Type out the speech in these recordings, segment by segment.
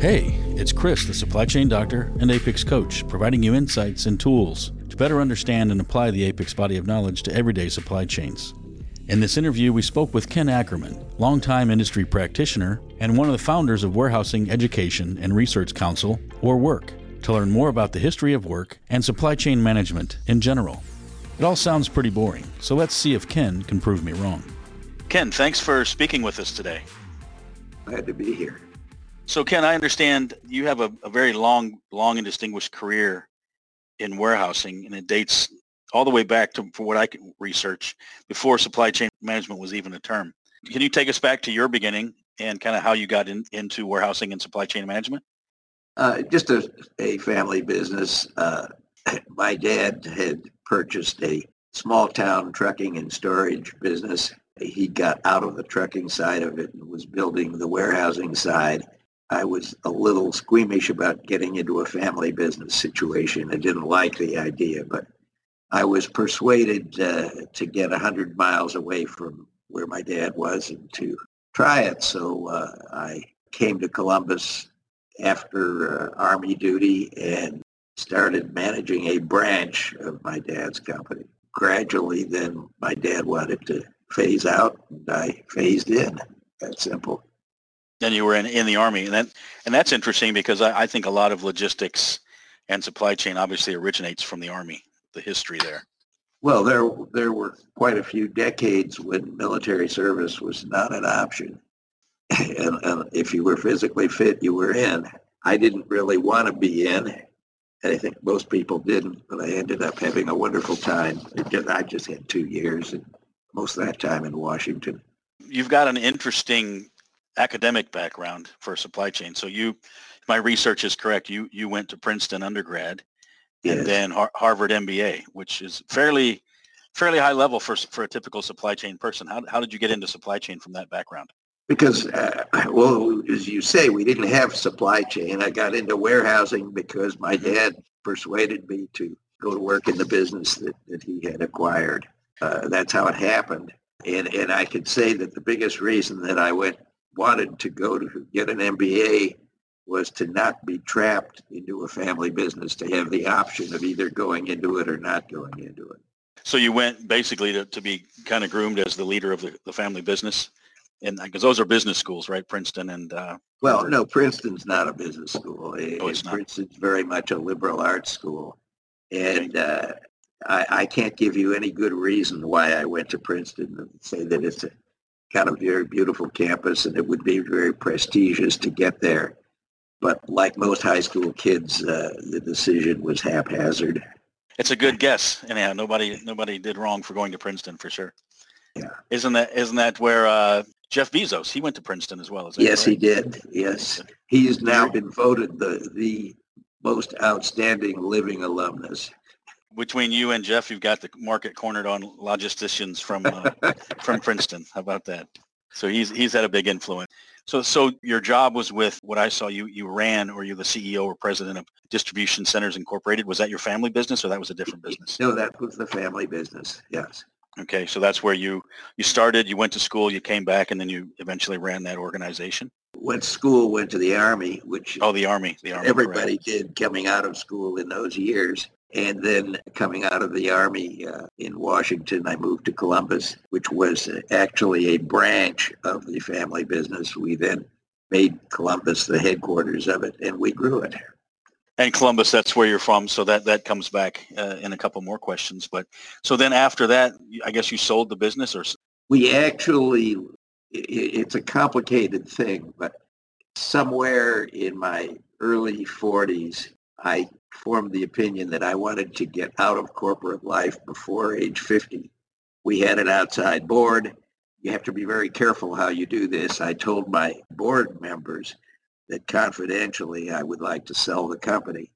Hey, it's Chris, the supply chain doctor and APICS coach, providing you insights and tools to better understand and apply the APICS body of knowledge to everyday supply chains. In this interview, we spoke with Ken Ackerman, longtime industry practitioner and one of the founders of Warehousing Education and Research Council, or WERC, to learn more about the history of WERC and supply chain management in general. It all sounds pretty boring, so let's see if Ken can prove me wrong. Ken, thanks for speaking with us today. Glad to be here. So, Ken, I understand you have a, a very long, long and distinguished career in warehousing, and it dates all the way back to for what I can research before supply chain management was even a term. Can you take us back to your beginning and kind of how you got in, into warehousing and supply chain management? Uh, just a, a family business. Uh, my dad had purchased a small town trucking and storage business. He got out of the trucking side of it and was building the warehousing side. I was a little squeamish about getting into a family business situation. I didn't like the idea, but I was persuaded uh, to get 100 miles away from where my dad was and to try it. So uh, I came to Columbus after uh, Army duty and started managing a branch of my dad's company. Gradually, then my dad wanted to phase out, and I phased in. That simple. Then you were in, in the Army, and that and that's interesting because I, I think a lot of logistics and supply chain obviously originates from the Army the history there? Well, there there were quite a few decades when military service was not an option, and, and if you were physically fit, you were in. I didn't really want to be in. I think most people didn't, but I ended up having a wonderful time. I just had two years, and most of that time in Washington. You've got an interesting academic background for supply chain. So you, my research is correct. You you went to Princeton undergrad, yes. and then Har- Harvard MBA, which is fairly fairly high level for for a typical supply chain person. How how did you get into supply chain from that background? Because, uh, well, as you say, we didn't have supply chain. I got into warehousing because my dad persuaded me to go to work in the business that, that he had acquired. Uh, that's how it happened. And, and I could say that the biggest reason that I went wanted to go to get an MBA was to not be trapped into a family business, to have the option of either going into it or not going into it. So you went basically to, to be kind of groomed as the leader of the, the family business? And because those are business schools, right? Princeton and uh, well, no, Princeton's not a business school. Oh, it's not. Princeton's very much a liberal arts school, and uh, I, I, can't give you any good reason why I went to Princeton and say that it's a kind of very beautiful campus and it would be very prestigious to get there. But like most high school kids, uh, the decision was haphazard. It's a good guess, Anyhow, nobody nobody did wrong for going to Princeton for sure. Yeah, isn't that isn't that where uh, Jeff Bezos he went to Princeton as well? yes, he did. Yes, he's now been voted the the most outstanding living alumnus. Between you and Jeff, you've got the market cornered on logisticians from uh, from Princeton. How about that? So he's he's had a big influence. So, so your job was with what I saw you, you ran or you're the CEO or president of Distribution Centers Incorporated. Was that your family business or that was a different business? No, that was the family business. Yes. Okay. So that's where you, you started, you went to school, you came back and then you eventually ran that organization. Went to school, went to the army, which oh, the army, the army. Everybody correct. did coming out of school in those years. And then coming out of the Army uh, in Washington, I moved to Columbus, which was actually a branch of the family business. We then made Columbus the headquarters of it, and we grew it. And Columbus, that's where you're from, so that that comes back uh, in a couple more questions. But so then after that, I guess you sold the business, or we actually, it's a complicated thing, but somewhere in my early 40s, I formed the opinion that I wanted to get out of corporate life before age 50. We had an outside board. You have to be very careful how you do this. I told my board members that confidentially I would like to sell the company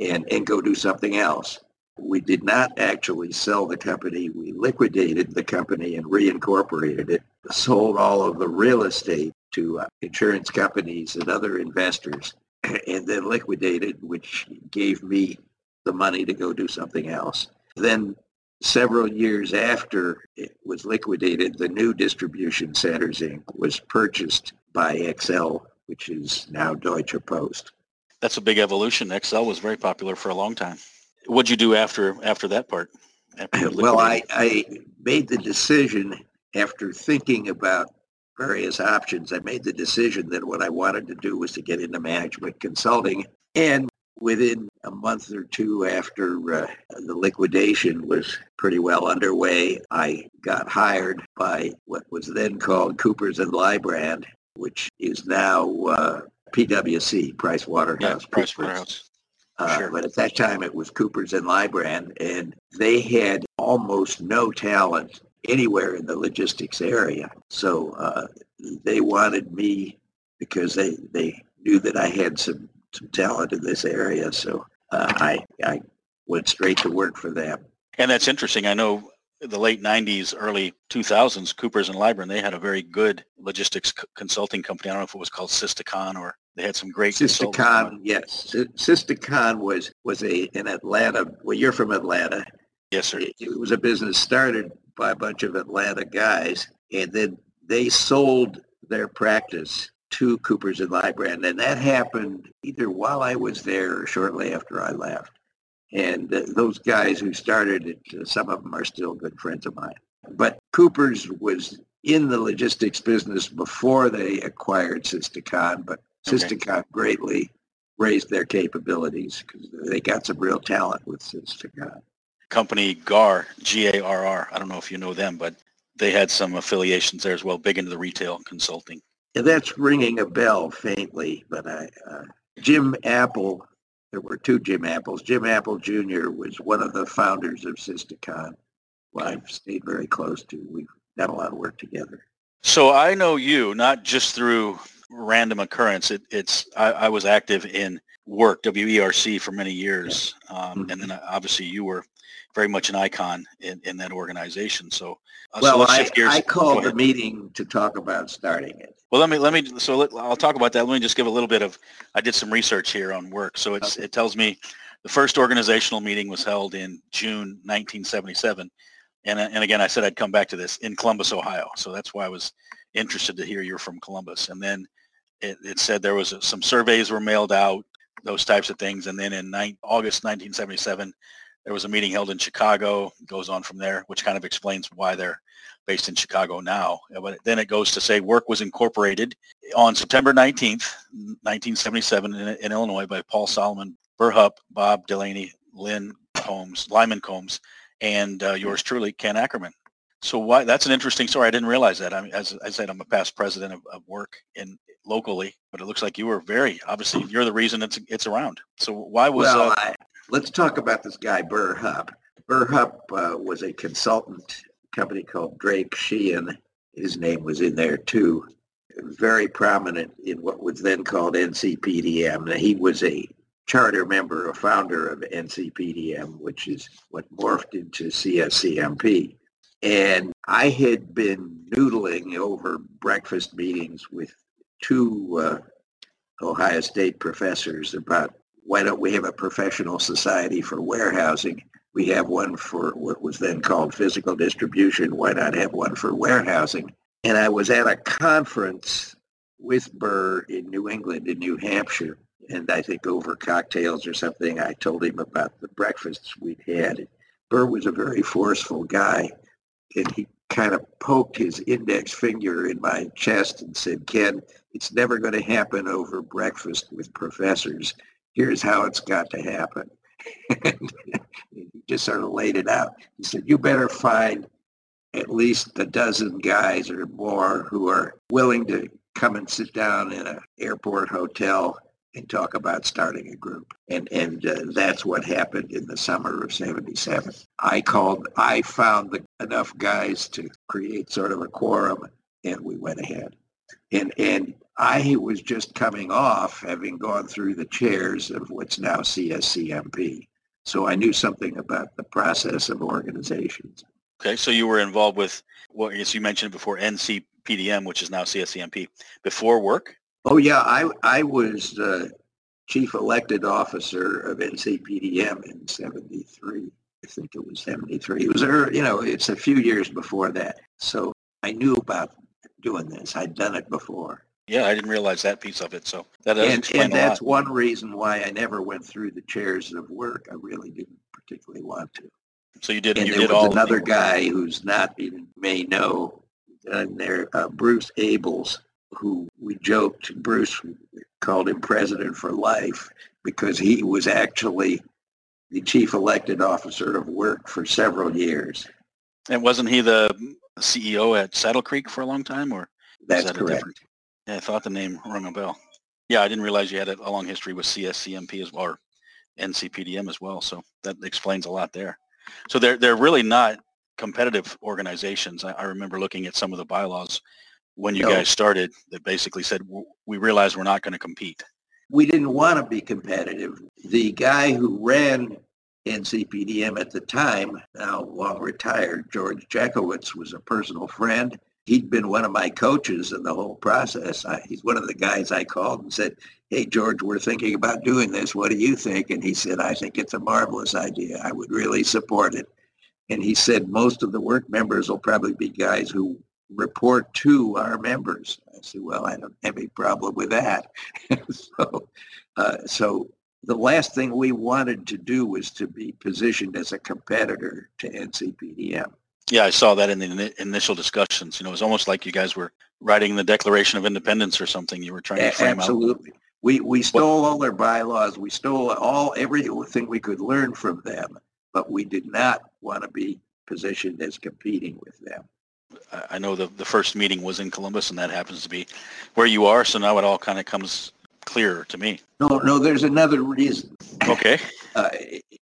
and, and go do something else. We did not actually sell the company. We liquidated the company and reincorporated it, sold all of the real estate to uh, insurance companies and other investors and then liquidated, which gave me the money to go do something else. Then several years after it was liquidated, the new Distribution Centers Inc. was purchased by Exel, which is now Deutsche Post. That's a big evolution. Exel was very popular for a long time. What'd you do after after that part? After well, I, I made the decision after thinking about various options. I made the decision that what I wanted to do was to get into management consulting. And within a month or two after uh, the liquidation was pretty well underway, I got hired by what was then called Coopers and Lybrand, which is now uh, PwC, Price Waterhouse. Yeah, Price Waterhouse. Uh, sure. But at that time, it was Coopers and Lybrand, and they had almost no talent anywhere in the logistics area. So uh, they wanted me because they they knew that I had some some talent in this area. So uh, I I went straight to work for them. And that's interesting. I know the late 90s, early 2000s, Coopers and Lybrand, they had a very good logistics c- consulting company. I don't know if it was called Systicon or they had some great Systicon. Yes, Systicon was was a in Atlanta. Well, you're from Atlanta. Yes, sir. It, it was a business started by a bunch of Atlanta guys, and then they sold their practice to Coopers and Lybrand, and that happened either while I was there or shortly after I left. And uh, those guys who started it, uh, some of them are still good friends of mine. But Coopers was in the logistics business before they acquired Systicon, but Systicon greatly raised their capabilities because they got some real talent with Systicon. Company GAR, G-A-R-R. I don't know if you know them, but they had some affiliations there as well, big into the retail consulting. Yeah, that's ringing a bell faintly, but I, uh, Jim Apple, there were two Jim Apples. Jim Apple Jr. was one of the founders of Systicon. Well, I've stayed very close to. We've done a lot of work together. So I know you not just through random occurrence. It, it's I, I, was active in work WERC for many years, um, mm-hmm. and then uh, obviously you were very much an icon in, in that organization. So, uh, well, so I, I called the meeting to talk about starting it. Well, let me let me so let, I'll talk about that. Let me just give a little bit of I did some research here on WERC. So it's okay. it tells me the first organizational meeting was held in June 1977. And, and again, I said I'd come back to this in Columbus, Ohio. So that's why I was interested to hear you're from Columbus. And then it, it said there was a, some surveys were mailed out, those types of things. And then in August 1977, there was a meeting held in Chicago. It goes on from there, which kind of explains why they're based in Chicago now. But then it goes to say WERC was incorporated on September 19th, 1977 in, in Illinois by Paul Solomon, Burr Hupp, Bob Delaney, Lynn Combs, Lyman Combs, and uh, yours truly, Ken Ackerman. So why that's an interesting story. I didn't realize that. I mean, as I said, I'm a past president of, of WERC in locally, but it looks like you were very obviously you're the reason it's it's around. So why was well? Uh, I, let's talk about this guy Burr Hupp. Burr Hupp uh, was a consultant company called Drake Sheahan. His name was in there too. Very prominent in what was then called NCPDM. He was a charter member, a founder of NCPDM, which is what morphed into CSCMP. And I had been noodling over breakfast meetings with two uh, Ohio State professors about why don't we have a professional society for warehousing? We have one for what was then called physical distribution. Why not have one for warehousing? And I was at a conference with Burr in New England, in New Hampshire. And I think over cocktails or something, I told him about the breakfasts we'd had. Burr was a very forceful guy and he kind of poked his index finger in my chest and said, Ken, it's never going to happen over breakfast with professors. Here's how it's got to happen. and he just sort of laid it out. He said, you better find at least a dozen guys or more who are willing to come and sit down in an airport hotel and talk about starting a group. And, and uh, that's what happened in the summer of 77. I called, I found the, enough guys to create sort of a quorum and we went ahead. And, and I was just coming off having gone through the chairs of what's now CSCMP. So I knew something about the process of organizations. Okay, so you were involved with well, you mentioned before NCPDM, which is now CSCMP, before WERC? Oh yeah, I I was uh, chief elected officer of NCPDM in '73. I think it was 73. It was, you know, it's a few years before that. So I knew about doing this. I'd done it before. Yeah, I didn't realize that piece of it. So that does And, explain and a that's lot. one reason why I never went through the chairs of WERC. I really didn't particularly want to. So you did. And You there did was all another guy who's not even may know, and there, uh, Bruce Abels, who we joked, Bruce called him president for life because he was actually the chief elected officer of WERC for several years. And wasn't he the CEO at Saddle Creek for a long time, or That's that correct. different? Yeah, I thought the name rung a bell. Yeah, I didn't realize you had a, long history with CSCMP as well, or NCPDM as well. So that explains a lot there. So they're they're really not competitive organizations. I, I remember looking at some of the bylaws when you No. guys started that basically said "W- we realize we're not going to compete. we didn't want to be competitive. The guy who ran NCPDM at the time, now long retired, George Gecowets, was a personal friend. He'd been one of my coaches in the whole process. I, he's one of the guys I called and said, hey, George, we're thinking about doing this. What do you think? And he said, I think it's a marvelous idea. I would really support it. And he said, most of the WERC members will probably be guys who report to our members. I said, well, I don't have any problem with that. so, uh, so the last thing we wanted to do was to be positioned as a competitor to NCPDM. Yeah, I saw that in the ini- initial discussions. You know, it was almost like you guys were writing the Declaration of Independence or something. You were trying to frame out. Absolutely. We, we stole all their bylaws. We stole all, everything we could learn from them, but we did not want to be positioned as competing with them. I I know the, the first meeting was in Columbus and that happens to be where you are. So now it all kind of comes clearer to me. No, no, there's another reason. Okay. Uh,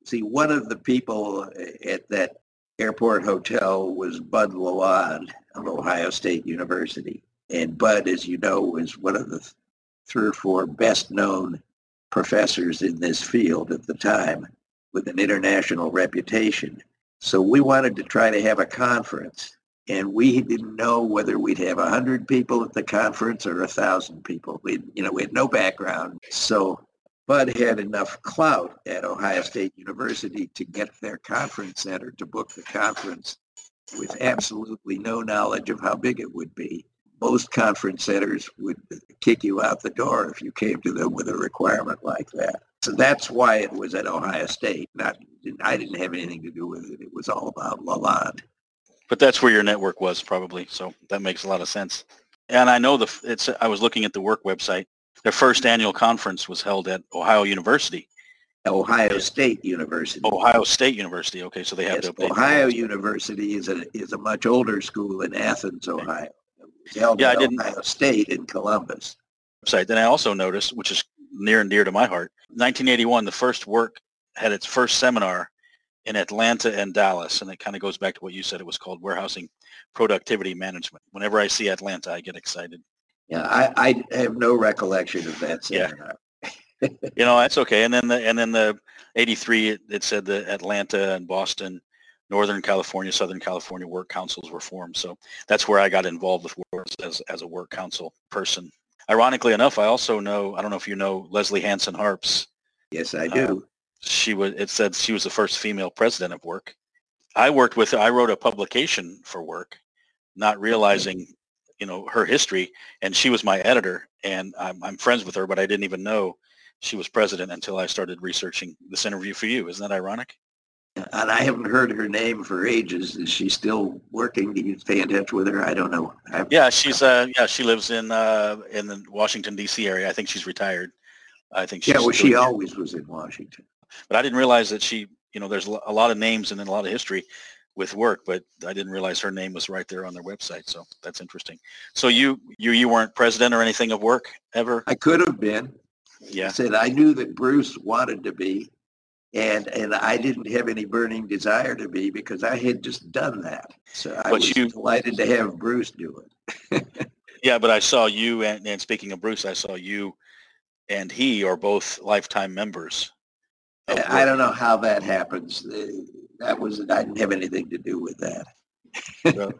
see, one of the people at that airport hotel was Bud La Londe of Ohio State University. And Bud, as you know, was one of the th- three or four best known professors in this field at the time with an international reputation. So we wanted to try to have a conference and we didn't know whether we'd have a hundred people at the conference or a thousand people. We, you know, we had no background. So Bud had enough clout at Ohio State University to get their conference center to book the conference with absolutely no knowledge of how big it would be. Most conference centers would kick you out the door if you came to them with a requirement like that. So that's why it was at Ohio State. Not, I didn't have anything to do with it. It was all about La Londe. But that's where your network was probably. So that makes a lot of sense. And I know the, it's, I was looking at the WERC website. Their first annual conference was held at Ohio University, Ohio State University. Ohio State University. Okay. So they have Yes, to update. Ohio. University is a is a much older school in Athens, Ohio. Held Yeah, I didn't- Ohio State in Columbus. website. Then I also noticed, which is near and dear to my heart, 1981, the first WERC had its first seminar in Atlanta and Dallas. And it kind of goes back to what you said. It was called Warehousing Productivity Management. Whenever I see Atlanta, I get excited. Yeah, I, I have no recollection of that Yeah. You know, that's okay. And then the, and then the 83, it, it said the Atlanta and Boston, Northern California, Southern California WERC councils were formed. So that's where I got involved with WERC as, as a WERC council person. Ironically enough, I also know, I don't know if you know Leslie Hansen Harps. Yes, I uh, do. she was it said she was the first female president of WERC i worked with i wrote a publication for WERC not realizing you know her history and she was my editor and I'm, I'm friends with her but i didn't even know she was president until i started researching this interview for you isn't that ironic and I haven't heard her name for ages. Is she still working? Do you stay in touch with her? I don't know. I've, yeah she's uh yeah she lives in uh in the washington dc area i think she's retired i think she's yeah, well, she always was in Washington. but I didn't realize that she, you know, there's a a lot of names and then a lot of history with WERC, but I didn't realize her name was right there on their website. So that's interesting. So you, you, you weren't president or anything of WERC ever? I could have been. I Yeah. said I knew that Bruce wanted to be, and and I didn't have any burning desire to be because I had just done that. So I But was you- delighted to have Bruce do it. Yeah. But I saw you and, and speaking of Bruce, I saw you and he are both lifetime members. I don't know how that happens. That was I didn't have anything to do with that. Well,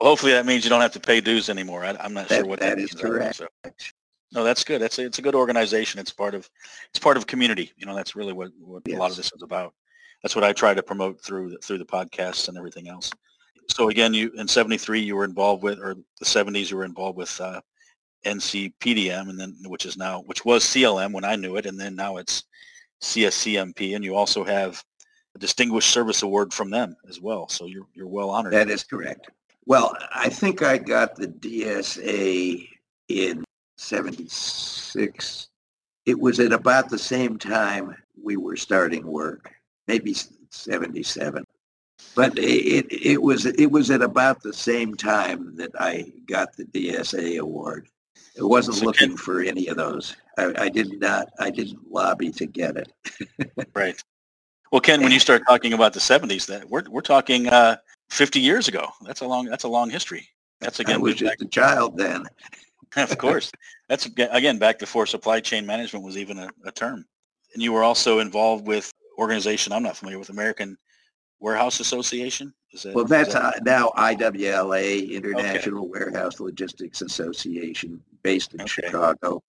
hopefully that means you don't have to pay dues anymore. I, I'm not sure what that that, is correct. so. No, that's good. That's a, it's a good organization. It's part of it's part of community. You know, that's really what, what a lot of this is about. that's what I try to promote through the, through the podcasts and everything else. So again, you in '73 you were involved with, or the '70s you were involved with uh, NCPDM, and then which is now which was CLM when I knew it, and then now it's CSCMP, and you also have a Distinguished Service Award from them as well. So you're you're well honored. That is correct. Well, I think I got the DSA in 76. It was at about the same time we were starting WERC, maybe 77. But it, it was it was at about the same time that I got the DSA award. It wasn't so looking Ken, for any of those. I, I, did not. I didn't lobby to get it. right. Well, Ken, when you start talking about the '70s, that we're we're talking uh, 50 years ago. That's a long. That's a long history. That's again. I was just back, a child then. of course. That's again back before supply chain management was even a, a term. And you were also involved with organization I'm not familiar with, American Warehouse Association. That, well, that's that... now IWLA, International okay. Warehouse Logistics Association, based in okay. Chicago.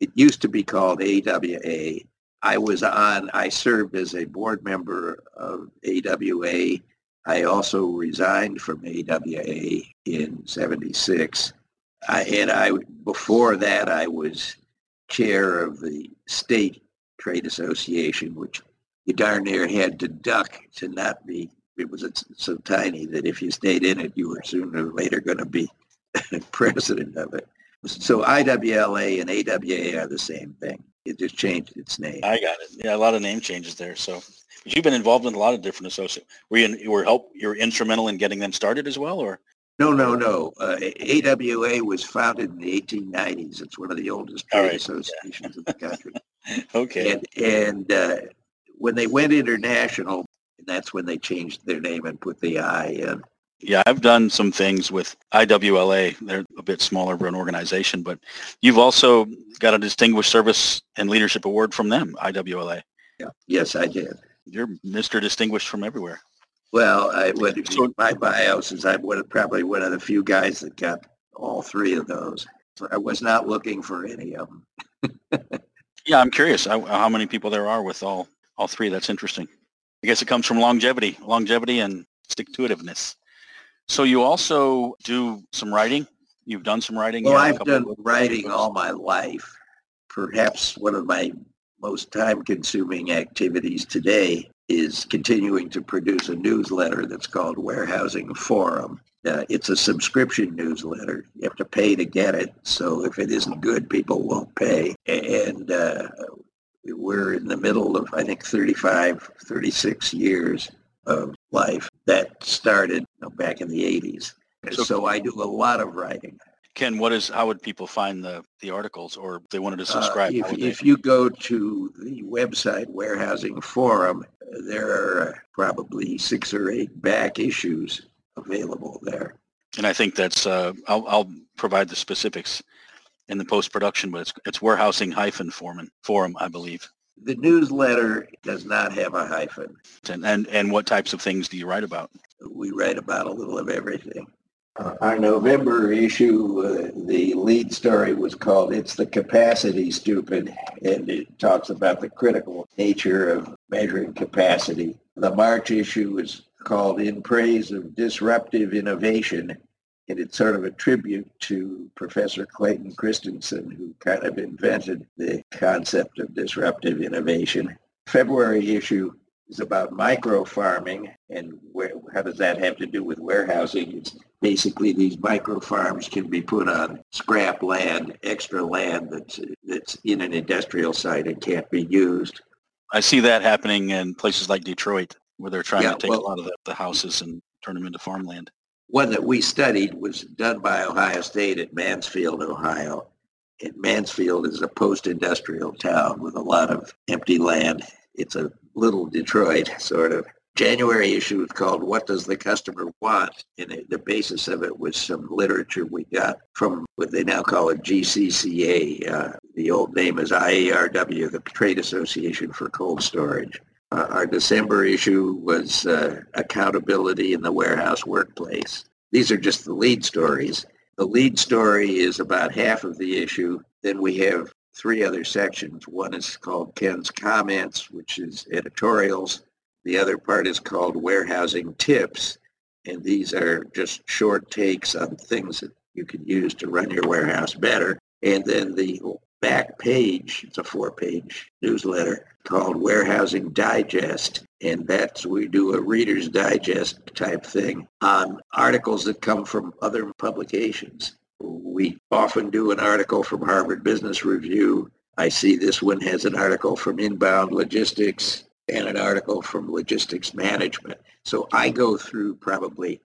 It used to be called AWA. I was on, I served as a board member of AWA. I also resigned from AWA in 76. I, and I, before that, I was chair of the state trade association, which you darn near had to duck to not be. It was so tiny that if you stayed in it, you were sooner or later going to be president of it. So IWLA and AWA are the same thing. It just changed its name. I got it. Yeah, a lot of name changes there. So, but you've been involved in a lot of different associations. Were you, you were help? You're instrumental in getting them started as well, or? No, no, no. Uh, AWA was founded in the 1890s. It's one of the oldest trade right. associations yeah. in the country. okay. And, and uh, when they went international, that's when they changed their name and put the I in. Yeah, I've done some things with IWLA. They're a bit smaller of an organization, but you've also got a Distinguished Service and Leadership Award from them, IWLA. Yeah. Yes, I did. You're Mr. Distinguished from everywhere. Well, I would. So, my bio says I'm one, probably one of the few guys that got all three of those. So I was not looking for any of them. yeah, I'm curious how many people there are with all all three. That's interesting. I guess it comes from longevity, longevity and stick to itiveness. So you also do some writing. You've done some writing. Well, I've done writing all my life. Perhaps one of my most time-consuming activities today is continuing to produce a newsletter that's called Warehousing Forum. Uh, it's a subscription newsletter. You have to pay to get it. So if it isn't good, people won't pay. And uh, we're in the middle of, I think, 35, 36 years of life that started you know, back in the 80s. So, so, I do a lot of writing. Ken, what is how would people find the, the articles or if they wanted to uh, subscribe? Uh, if, if you go to the website Warehousing Forum, there are probably six or eight back issues available there. And I think that's, uh, I'll, I'll provide the specifics in the post-production, but it's, it's warehousing hyphen forum, forum, I believe. The newsletter does not have a hyphen. And, and, and what types of things do you write about? We write about a little of everything. Uh, our November issue, uh, the lead story was called It's the Capacity Stupid, and it talks about the critical nature of measuring capacity. The March issue is called In Praise of Disruptive Innovation, and it's sort of a tribute to Professor Clayton Christensen, who kind of invented the concept of disruptive innovation. February issue is about micro farming and where, how does that have to do with warehousing? It's basically these micro farms can be put on scrap land, extra land that's, that's in an industrial site and can't be used. I see that happening in places like Detroit where they're trying yeah, to take well, a lot of the, the houses and turn them into farmland one that we studied was done by Ohio State at Mansfield, Ohio. And Mansfield is a post-industrial town with a lot of empty land. It's a little Detroit, sort of. January issue is called What Does the Customer Want? And it, the basis of it was some literature we got from what they now call a GCCA. Uh, the old name is IARW, the Trade Association for Cold Storage. Uh, our December issue was uh, accountability in the warehouse workplace. These are just the lead stories. The lead story is about half of the issue. Then we have three other sections. One is called Ken's Comments, which is editorials. The other part is called warehousing tips. And these are just short takes on things that you can use to run your warehouse better. And then the back page, it's a four-page newsletter called Warehousing Digest. And that's, we do a Reader's Digest type thing on articles that come from other publications. We often do an article from Harvard Business Review. I see this one has an article from Inbound Logistics and an article from Logistics Management. So I go through probably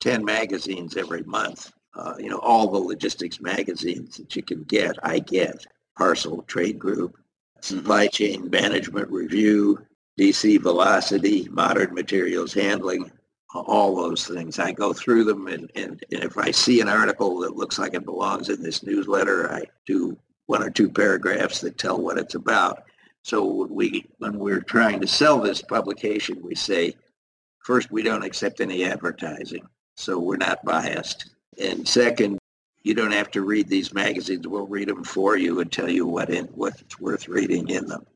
10 magazines every month. Uh, you know, all the logistics magazines that you can get, I get. Parcel Trade Group, mm-hmm. Supply Chain Management Review, DC Velocity, Modern Materials Handling, all those things. I go through them and, and, and if I see an article that looks like it belongs in this newsletter, I do one or two paragraphs that tell what it's about. So we, when we're trying to sell this publication, we say, first, we don't accept any advertising, so we're not biased. And second, you don't have to read these magazines. We'll read them for you and tell you what in what's worth reading in them.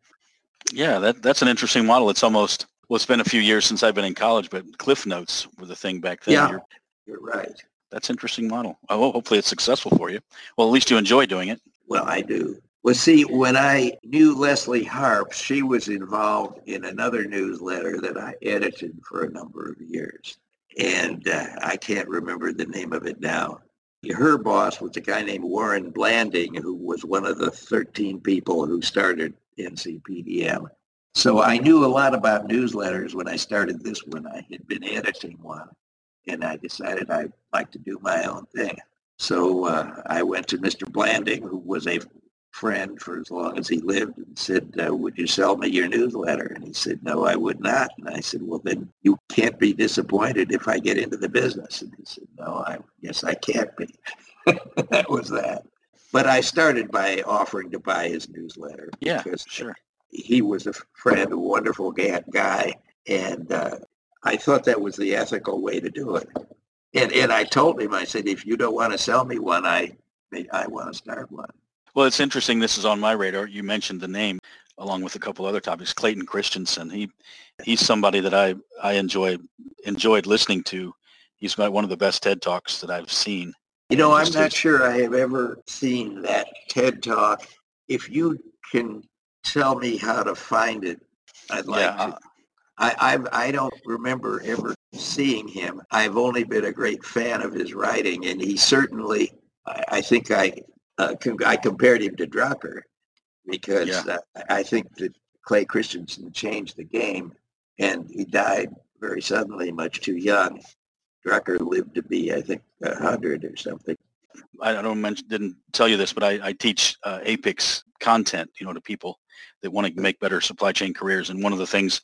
Yeah, that that's an interesting model. It's almost well, it's been a few years since I've been in college, but Cliff Notes were the thing back then. Yeah, you're, you're right. That's interesting model. Oh, hopefully it's successful for you. Well, at least you enjoy doing it. Well, I do. Well, see, when I knew Leslie Harp, she was involved in another newsletter that I edited for a number of years. And uh, I can't remember the name of it now her boss was a guy named Warren Blanding, who was one of the 13 people who started NCPDM. So I knew a lot about newsletters when I started this one. I had been editing one, and I decided I'd like to do my own thing. So uh, I went to Mr. Blanding, who was a friend for as long as he lived and said, uh, would you sell me your newsletter? And he said, no, I would not. And I said, well, then you can't be disappointed if I get into the business. And he said, no, I guess I can't be. that was that. But I started by offering to buy his newsletter. Yeah, sure. He was a friend, a wonderful guy. And uh, I thought that was the ethical way to do it. And, and I told him, I said, if you don't want to sell me one, I, I want to start one. Well, it's interesting. This is on my radar. You mentioned the name along with a couple other topics. Clayton Christensen. He he's somebody that I I enjoy enjoyed listening to. He's got one of the best TED talks that I've seen. You know, I'm not sure I have ever seen that TED talk. If you can tell me how to find it, I'd like yeah, to. Uh, I, I I don't remember ever seeing him. I've only been a great fan of his writing, and he certainly, I, I think I uh, I compared him to Drucker because yeah. uh, I think that Clay Christensen changed the game, and he died very suddenly, much too young. Drucker lived to be, I think, a hundred or something. I don't mention, didn't tell you this, but I, I teach uh, APICS content, you know, to people that want to make better supply chain careers. And one of the things,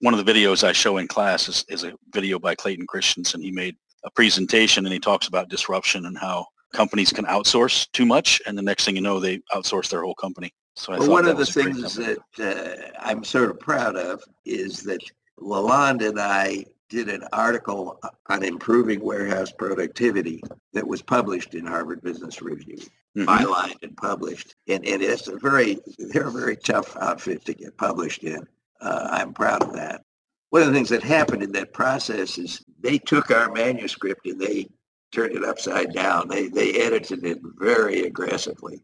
one of the videos I show in class is, is a video by Clayton Christensen. He made a presentation and he talks about disruption and how companies can outsource too much, and the next thing you know, they outsource their whole company. So I well, one of the things that uh, I'm sort of proud of is that La Londe and I did an article on improving warehouse productivity that was published in Harvard Business Review, mm-hmm. bylined and published. And, and it's a very, they're a very tough outfit to get published in. Uh, I'm proud of that. One of the things that happened in that process is they took our manuscript and they turned it upside down. They they edited it very aggressively,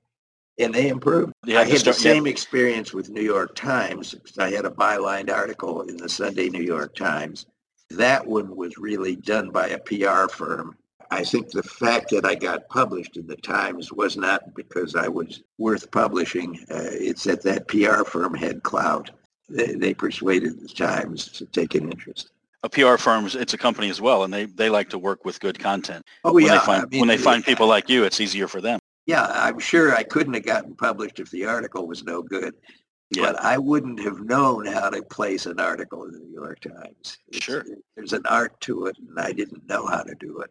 and they improved. Yeah, I had the same experience with New York Times. I had a bylined article in the Sunday New York Times. That one was really done by a PR firm. I think the fact that I got published in the Times was not because I was worth publishing. Uh, it's that that PR firm had clout. They, they persuaded the Times to take an interest a PR firms, it's a company as well, and they, they like to work with good content. Oh when yeah, they find, I mean, when they find people like you, it's easier for them. Yeah, I'm sure I couldn't have gotten published if the article was no good. Yeah. But I wouldn't have known how to place an article in the New York Times. It's, sure. There's an art to it, and I didn't know how to do it.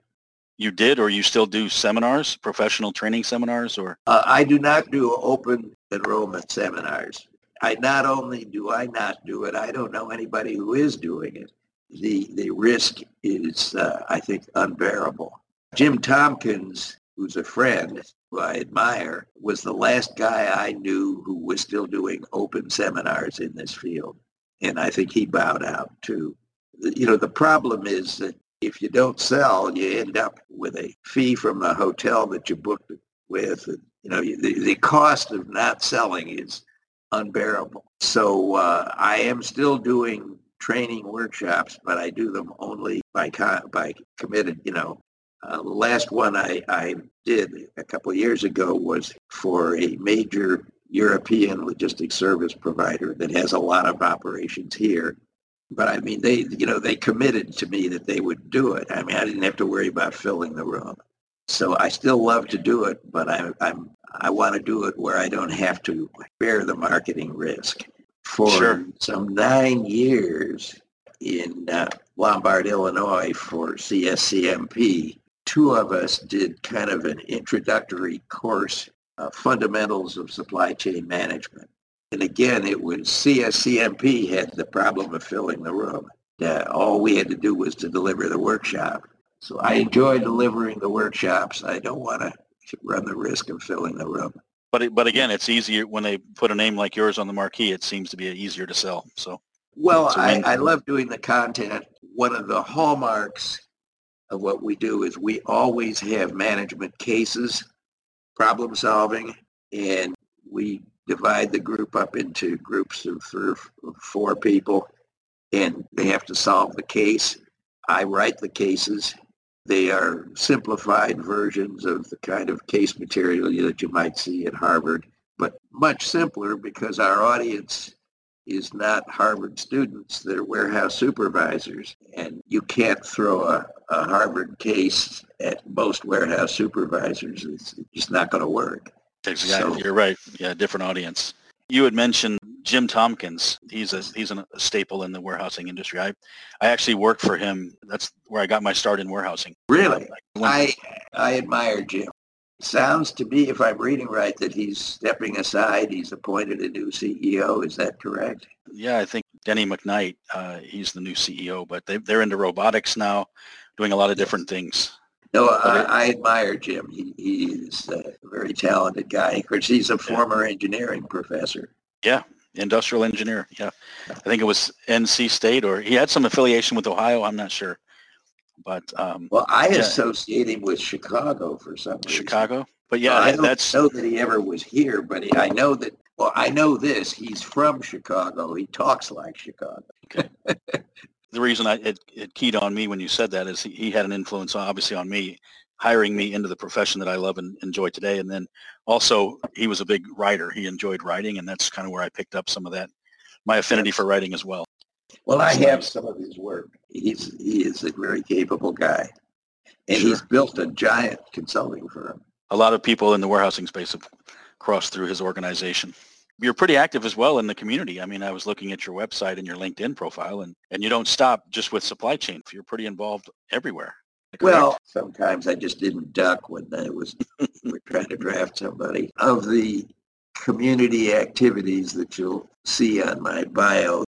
You did, or you still do seminars, professional training seminars, or? Uh, I do not do open enrollment seminars. I not only do I not do it, I don't know anybody who is doing it the the risk is, uh, I think, unbearable. Jim Tompkins, who's a friend who I admire, was the last guy I knew who was still doing open seminars in this field. and I think he bowed out too. You know, the problem is that if you don't sell, you end up with a fee from the hotel that you booked with. And, You know, the, the cost of not selling is unbearable. So uh, I am still doing training workshops, but I do them only by by committed. You know, uh, the last one I, I did a couple years ago was for a major European logistics service provider that has a lot of operations here. But I mean, they, you know, they committed to me that they would do it. I mean, I didn't have to worry about filling the room. So I still love to do it, but I, I'm, I want to do it where I don't have to bear the marketing risk. For Sure. some nine years in uh, Lombard, Illinois for CSCMP, two of us did kind of an introductory course, uh, Fundamentals of Supply Chain Management. And again, it was CSCMP had the problem of filling the room. Uh, all we had to do was to deliver the workshop. So I enjoy delivering the workshops. I don't want to run the risk of filling the room. But it, but again, it's easier when they put a name like yours on the marquee. It seems to be easier to sell. So Well, I. I love doing the content. One of the hallmarks of what we do is we always have management cases, problem solving, and we divide the group up into groups of three or four people, and they have to solve the case. I write the cases. They are simplified versions of the kind of case material that you might see at Harvard, but much simpler because our audience is not Harvard students. They're warehouse supervisors. And you can't throw a, a Harvard case at most warehouse supervisors. It's just not going to work. exactly, So- you're right. Yeah, different audience. You had mentioned Jim Tompkins. He's a he's a staple in the warehousing industry. I I actually worked for him. That's where I got my start in warehousing. Really? I I, I admire Jim. Sounds to me, if I'm reading right, that he's stepping aside. He's appointed a new CEO. Is that correct? yeah, I think Denny McKnight. Uh, he's the new CEO, but they, they're into robotics now, doing a lot of different things. No, I, I admire Jim. He, he is a very talented guy. Of course, he's a former engineering professor. Industrial engineer. Yeah, I think it was NC State, or he had some affiliation with Ohio. I'm not sure, but um, Well, I Yeah. associate him with Chicago for some reason. Chicago. But Well, I yeah, don't that's know that he ever was here, but he, I know that. Well, I know this. He's from Chicago. He talks like Chicago. the reason I it, it keyed on me when you said that is he, he had an influence obviously on me hiring me into the profession that I love and enjoy today and then also he was a big writer he enjoyed writing and that's kind of where I picked up some of that my affinity for writing as well Well, I have some of his work. He's he is a very capable guy, and Sure. he's built a giant consulting firm. a lot of people in the warehousing space have crossed through his organization you're pretty active as well in the community I mean I was looking at your website and your LinkedIn profile and and you don't stop just with supply chain you're pretty involved everywhere? Well, sometimes I just didn't duck when I was we're trying to draft somebody. Of the community activities that you'll see on my bio,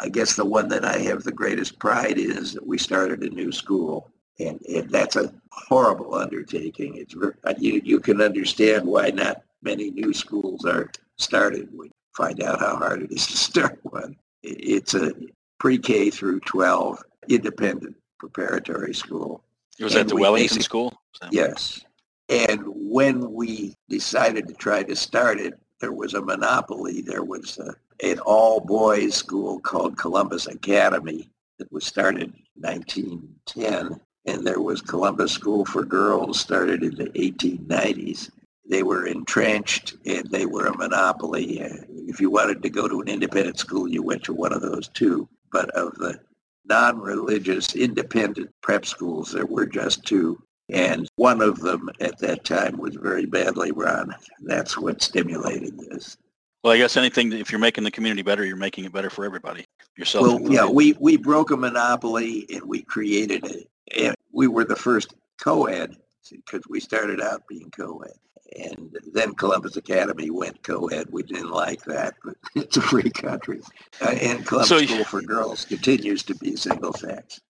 I guess the one that I have the greatest pride is that we started a new school. And, and that's a horrible undertaking. It's ver- uh, you, you can understand why not many new schools are started. We find out how hard it is to start one. It's a pre-K through 12 independent preparatory school. It was at the we Wellington School Yes. And when we decided to try to start it, there was a monopoly. There was a, an all-boys school called Columbus Academy that was started in 1910. And there was Columbus School for Girls started in the 1890s. They were entrenched and they were a monopoly. If you wanted to go to an independent school, you went to one of those two. But of the non-religious independent prep schools, there were just two. And one of them at that time was very badly run. That's what stimulated this. Well, I guess anything, if you're making the community better, you're making it better for everybody, yourself Well, included. yeah, we, we broke a monopoly and we created it. And we were the first co-ed because we started out being co-ed. And then Columbus Academy went co-ed. We didn't like that, but it's a free country. Uh, and Columbus So you- School for Girls continues to be single sex.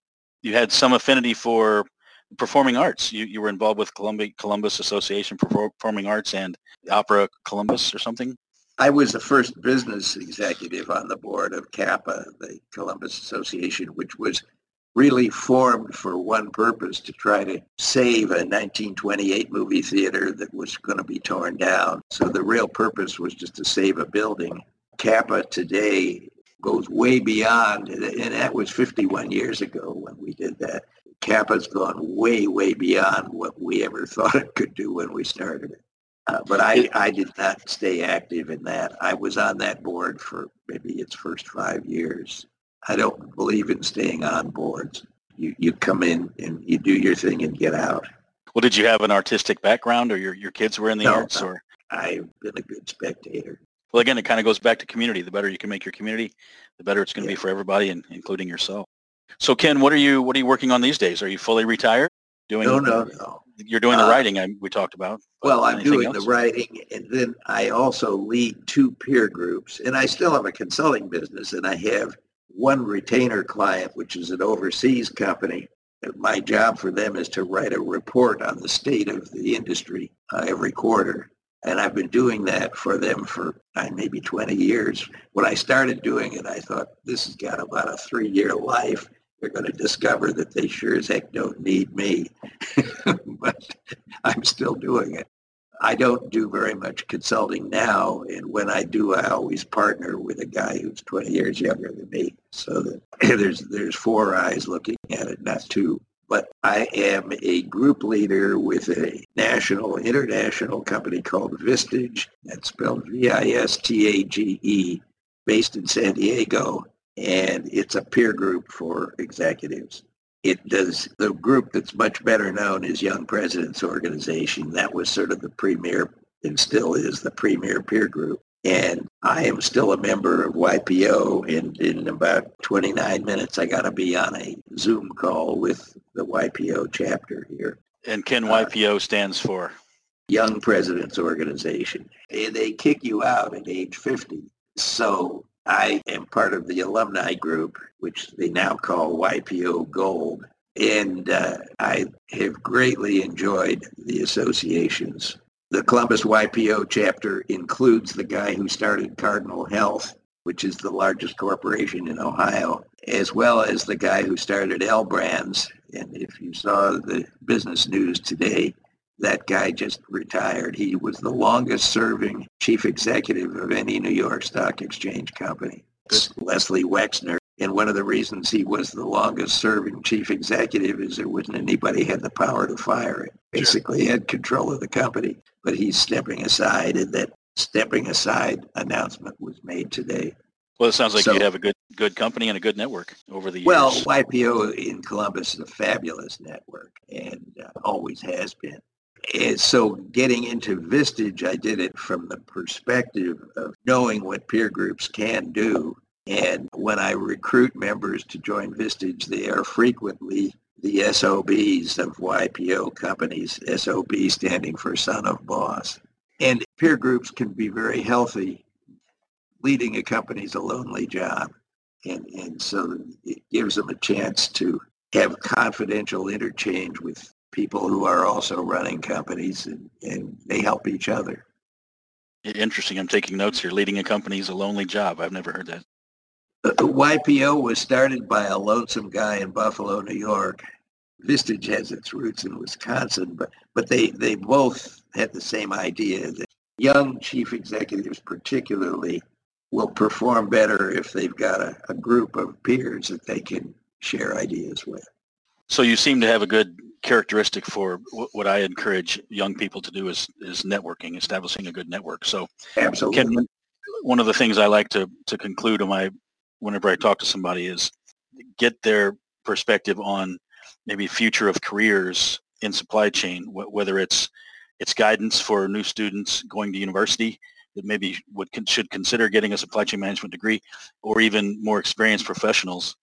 you had some affinity for performing arts. You, you were involved with Columbia, Columbus Association for Performing Arts and Opera Columbus or something? I was the first business executive on the board of CAPA, the Columbus Association, which was really formed for one purpose to try to save a 1928 movie theater that was going to be torn down. So the real purpose was just to save a building. CAPA today goes way beyond, and that was 51 years ago when we did that. CAPA's gone way, way beyond what we ever thought it could do when we started it. Uh, but I, I did not stay active in that. I was on that board for maybe its first five years. I don't believe in staying on boards. You, you come in and you do your thing and get out. Well, did you have an artistic background or your, your kids were in the no, arts? or I've been a good spectator. Well, again, it kind of goes back to community. The better you can make your community, the better it's going to yeah. be for everybody, and including yourself. So, Ken, what are you what are you working on these days? Are you fully retired? Doing no, no, no. You're doing the uh, writing I, we talked about. Well, I'm doing else? the writing, and then I also lead two peer groups, and I still have a consulting business, and I have one retainer client, which is an overseas company. My job for them is to write a report on the state of the industry uh, every quarter. And I've been doing that for them for uh, maybe 20 years. When I started doing it, I thought this has got about a three-year life they're going to discover that they sure as heck don't need me. but I'm still doing it. I don't do very much consulting now, and when I do, I always partner with a guy who's 20 years younger than me, so that there's there's four eyes looking at it, not two. But I am a group leader with a national, international company called Vistage. That's spelled V-I-S-T-A-G-E, based in San Diego and it's a peer group for executives. It does the group that's much better known is Young Presidents Organization. That was sort of the premier and still is the premier peer group. And I am still a member of YPO. And in about 29 minutes, I got to be on a Zoom call with the YPO chapter here. And Ken YPO uh, stands for? Young Presidents Organization. They kick you out at age 50. So I am part of the alumni group, which they now call YPO Gold. And uh, I have greatly enjoyed the associations. The Columbus YPO chapter includes the guy who started Cardinal Health, which is the largest corporation in Ohio, as well as the guy who started L Brands. And if you saw the business news today, that guy just retired. He was the longest serving chief executive of any New York Stock Exchange company. Leslie Wexner. And one of the reasons he was the longest serving chief executive is there wasn't anybody had the power to fire him. Basically had control of the company. But he's stepping aside and that stepping aside announcement was made today. Well, it sounds like so, you have a good good company and a good network over the years. Well, YPO in Columbus is a fabulous network and uh, always has been. So getting into Vistage, I did it from the perspective of knowing what peer groups can do. And when I recruit members to join Vistage, they are frequently the SOBs of YPO companies, SOB standing for son of boss. And peer groups can be very healthy. Leading a company is a lonely job. And, and so it gives them a chance to have confidential interchange with people who are also running companies and, and they help each other. Interesting. I'm taking notes here. Leading a company is a lonely job. I've never heard that. Uh, YPO was started by a lonesome guy in Buffalo, New York. Vistage has its roots in Wisconsin, but, but they, they both had the same idea that young chief executives particularly will perform better if they've got a, a group of peers that they can share ideas with. So you seem to have a good characteristic for what I encourage young people to do is is networking, establishing a good network. So, absolutely, Ken, one of the things I like to to conclude on my whenever I talk to somebody is get their perspective on maybe future of careers in supply chain, whether it's it's guidance for new students going to university that maybe would should consider getting a supply chain management degree, or even more experienced professionals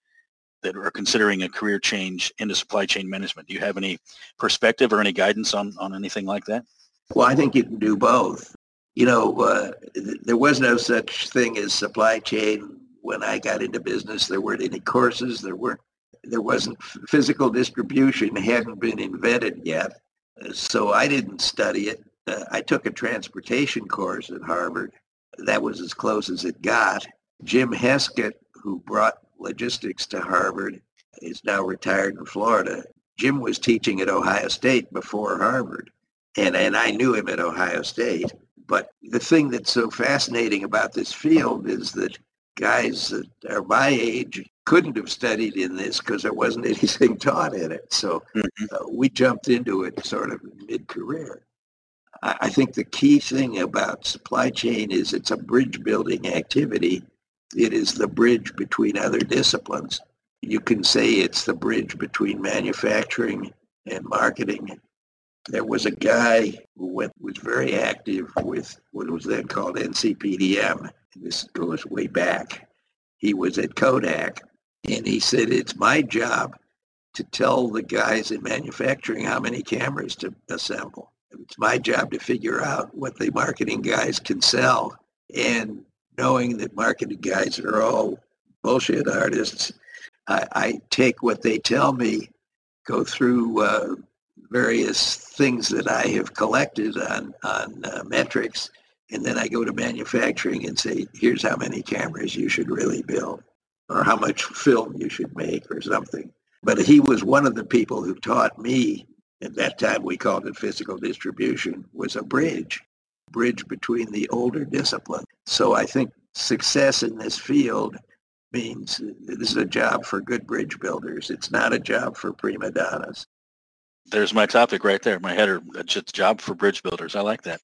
that are considering a career change into supply chain management. Do you have any perspective or any guidance on, on anything like that? Well, I think you can do both. You know, uh, th- there was no such thing as supply chain when I got into business. There weren't any courses. There weren't. There wasn't physical distribution hadn't been invented yet, so I didn't study it. Uh, I took a transportation course at Harvard, That was as close as it got. Jim Heskett, who brought logistics to Harvard, is now retired in Florida. Jim was teaching at Ohio State before Harvard, and, and I knew him at Ohio State. But the thing that's so fascinating about this field is that guys that are my age couldn't have studied in this because there wasn't anything taught in it. So mm-hmm. uh, we jumped into it sort of mid-career. I, I think the key thing about supply chain is it's a bridge building activity. It is the bridge between other disciplines. You can say it's the bridge between manufacturing and marketing. There was a guy who went, was very active with what was then called NCPDM. This goes way back. He was at Kodak and he said, it's my job to tell the guys in manufacturing how many cameras to assemble. It's my job to figure out what the marketing guys can sell. And knowing that marketing guys are all bullshit artists, I, I take what they tell me, go through uh, various things that I have collected on, on uh, metrics, and then I go to manufacturing and say, here's how many cameras you should really build or how much film you should make or something. But he was one of the people who taught me, at that time we called it physical distribution, was a bridge, bridge between the older discipline. So I think success in this field means this is a job for good bridge builders. It's not a job for prima donnas. There's my topic right there, my header. It's a job for bridge builders. I like that.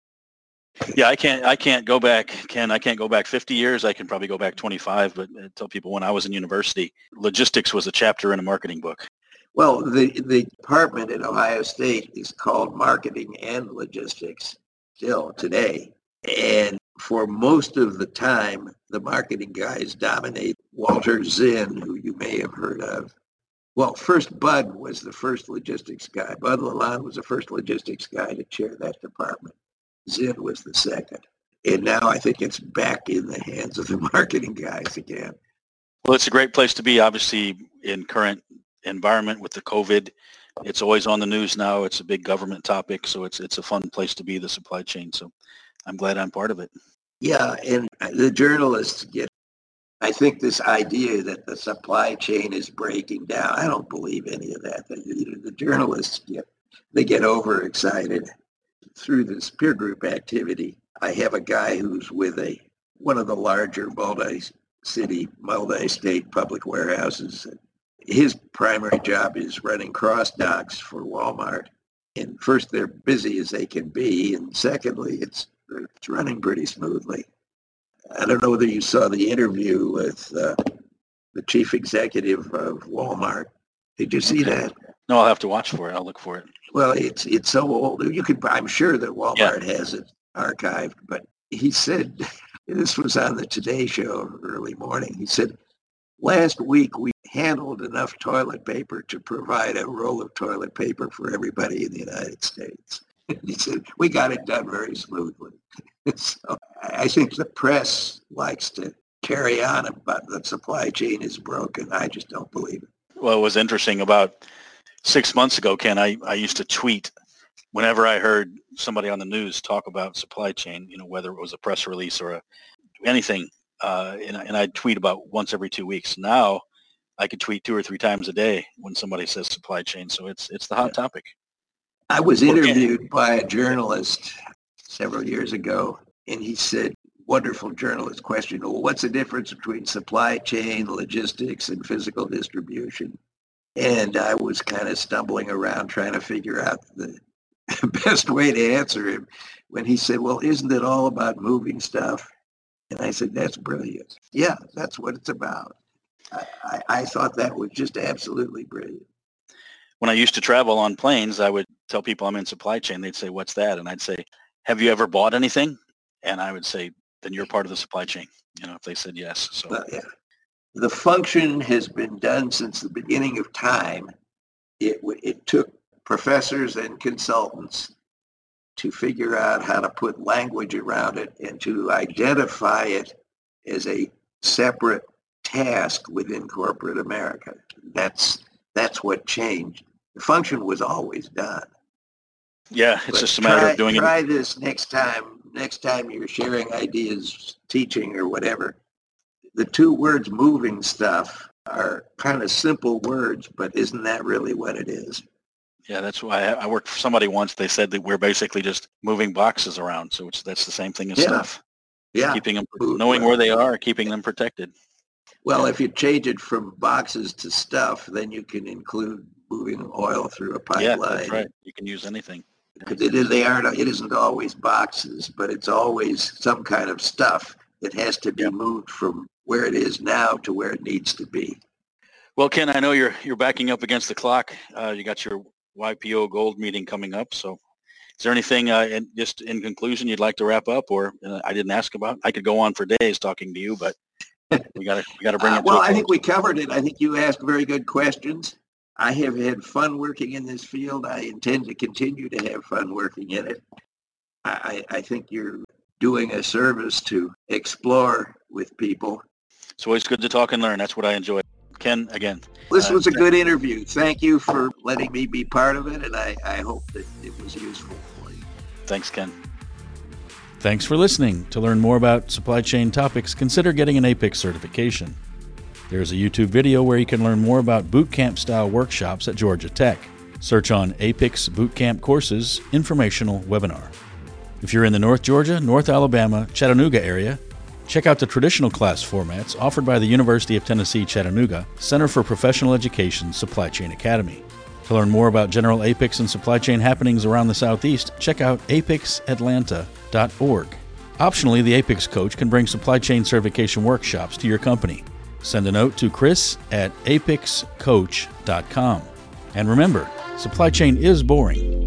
Yeah, I can't. I can't go back. Ken, I can't go back 50 years. I can probably go back 25. But I tell people when I was in university, logistics was a chapter in a marketing book. Well, the the department at Ohio State is called marketing and logistics still today, and for most of the time, the marketing guys dominate. Walter Zinn, who you may have heard of. Well, first Bud was the first logistics guy. Bud La Londe was the first logistics guy to chair that department. Zinn was the second. And now I think it's back in the hands of the marketing guys again. Well, it's a great place to be, obviously, in current environment with the COVID. It's always on the news now. It's a big government topic, so it's it's a fun place to be, the supply chain. So I'm glad I'm part of it. Yeah, and the journalists get, I think this idea that the supply chain is breaking down, I don't believe any of that. The, the journalists get, they get overexcited through this peer group activity, I have a guy who's with a one of the larger multi-city, multi-state public warehouses. His primary job is running cross docks for Walmart. And first, they're busy as they can be, and secondly, it's it's running pretty smoothly. I don't know whether you saw the interview with uh, the chief executive of Walmart. Did you see okay. that? No, I'll have to watch for it. I'll look for it. Well, it's it's so old. You could, I'm sure that Walmart yeah. has it archived. But he said, this was on the Today Show early morning. He said, last week we handled enough toilet paper to provide a roll of toilet paper for everybody in the United States. he said, we got it done very smoothly. so I think the press likes to carry on about the supply chain is broken. I just don't believe it. Well, it was interesting about six months ago, Ken, I, I used to tweet whenever I heard somebody on the news talk about supply chain, you know, whether it was a press release or a, anything, uh, and, and I'd tweet about once every two weeks. Now I could tweet two or three times a day when somebody says supply chain. So it's it's the hot yeah. topic. I was interviewed by a journalist several years ago, and he said, wonderful journalist question, well, what's the difference between supply chain, logistics, and physical distribution? And I was kind of stumbling around trying to figure out the best way to answer him when he said, well, isn't it all about moving stuff? And I said, that's brilliant. Yeah, that's what it's about. I, I, thought that was just absolutely brilliant. When I used to travel on planes, I would tell people I'm in supply chain. They'd say, what's that? And I'd say, have you ever bought anything? And I would say, then you're part of the supply chain. You know, if they said yes. So well, yeah the function has been done since the beginning of time. It, it took professors and consultants to figure out how to put language around it and to identify it as a separate task within corporate America. That's that's what changed. The function was always done. Yeah, it's but just a matter try, of doing try it. Try this next time next time you're sharing ideas, teaching or whatever, the two words moving stuff are kind of simple words, but isn't that really what it is? Yeah, that's why I, worked for somebody once. They said that we're basically just moving boxes around. So it's, that's the same thing as Yeah. stuff. Yeah. Keeping them, knowing uh, where they are, keeping them protected. Well, if you change it from boxes to stuff, then you can include moving oil through a pipeline. Yeah, that's right. You can use anything. Because it is, they aren't, it isn't always boxes, but it's always some kind of stuff that has to be Yeah. moved from where it is now to where it needs to be. Well, Ken, I know you're you're backing up against the clock. Uh, you got your YPO Gold meeting coming up. So, is there anything, uh, in, just in conclusion, you'd like to wrap up, or uh, I didn't ask about? I could go on for days talking to you, but we got to we got to bring Uh, well, I think we covered it. I think you asked very good questions. I have had fun working in this field. I intend to continue to have fun working in it. I, I I think you're doing a service to explore with people. It's always good to talk and learn. That's what I enjoy. Ken, again, This Uh, was a good interview. Thank you for letting me be part of it, and I, I hope that it was useful for you. thanks, Ken. Thanks for listening. To learn more about supply chain topics, consider getting an APICS certification. There's a YouTube video where you can learn more about bootcamp style workshops at Georgia Tech. Search on APICS Bootcamp Courses Informational Webinar. If you're in the North Georgia, North Alabama, Chattanooga area, check out the traditional class formats offered by the University of Tennessee Chattanooga Center for Professional Education Supply Chain Academy. To learn more about general APICS and supply chain happenings around the Southeast, check out apicsatlanta.org. Optionally, the APICS coach can bring supply chain certification workshops to your company. Send a note to chris at apicscoach.com. And remember, supply chain is boring,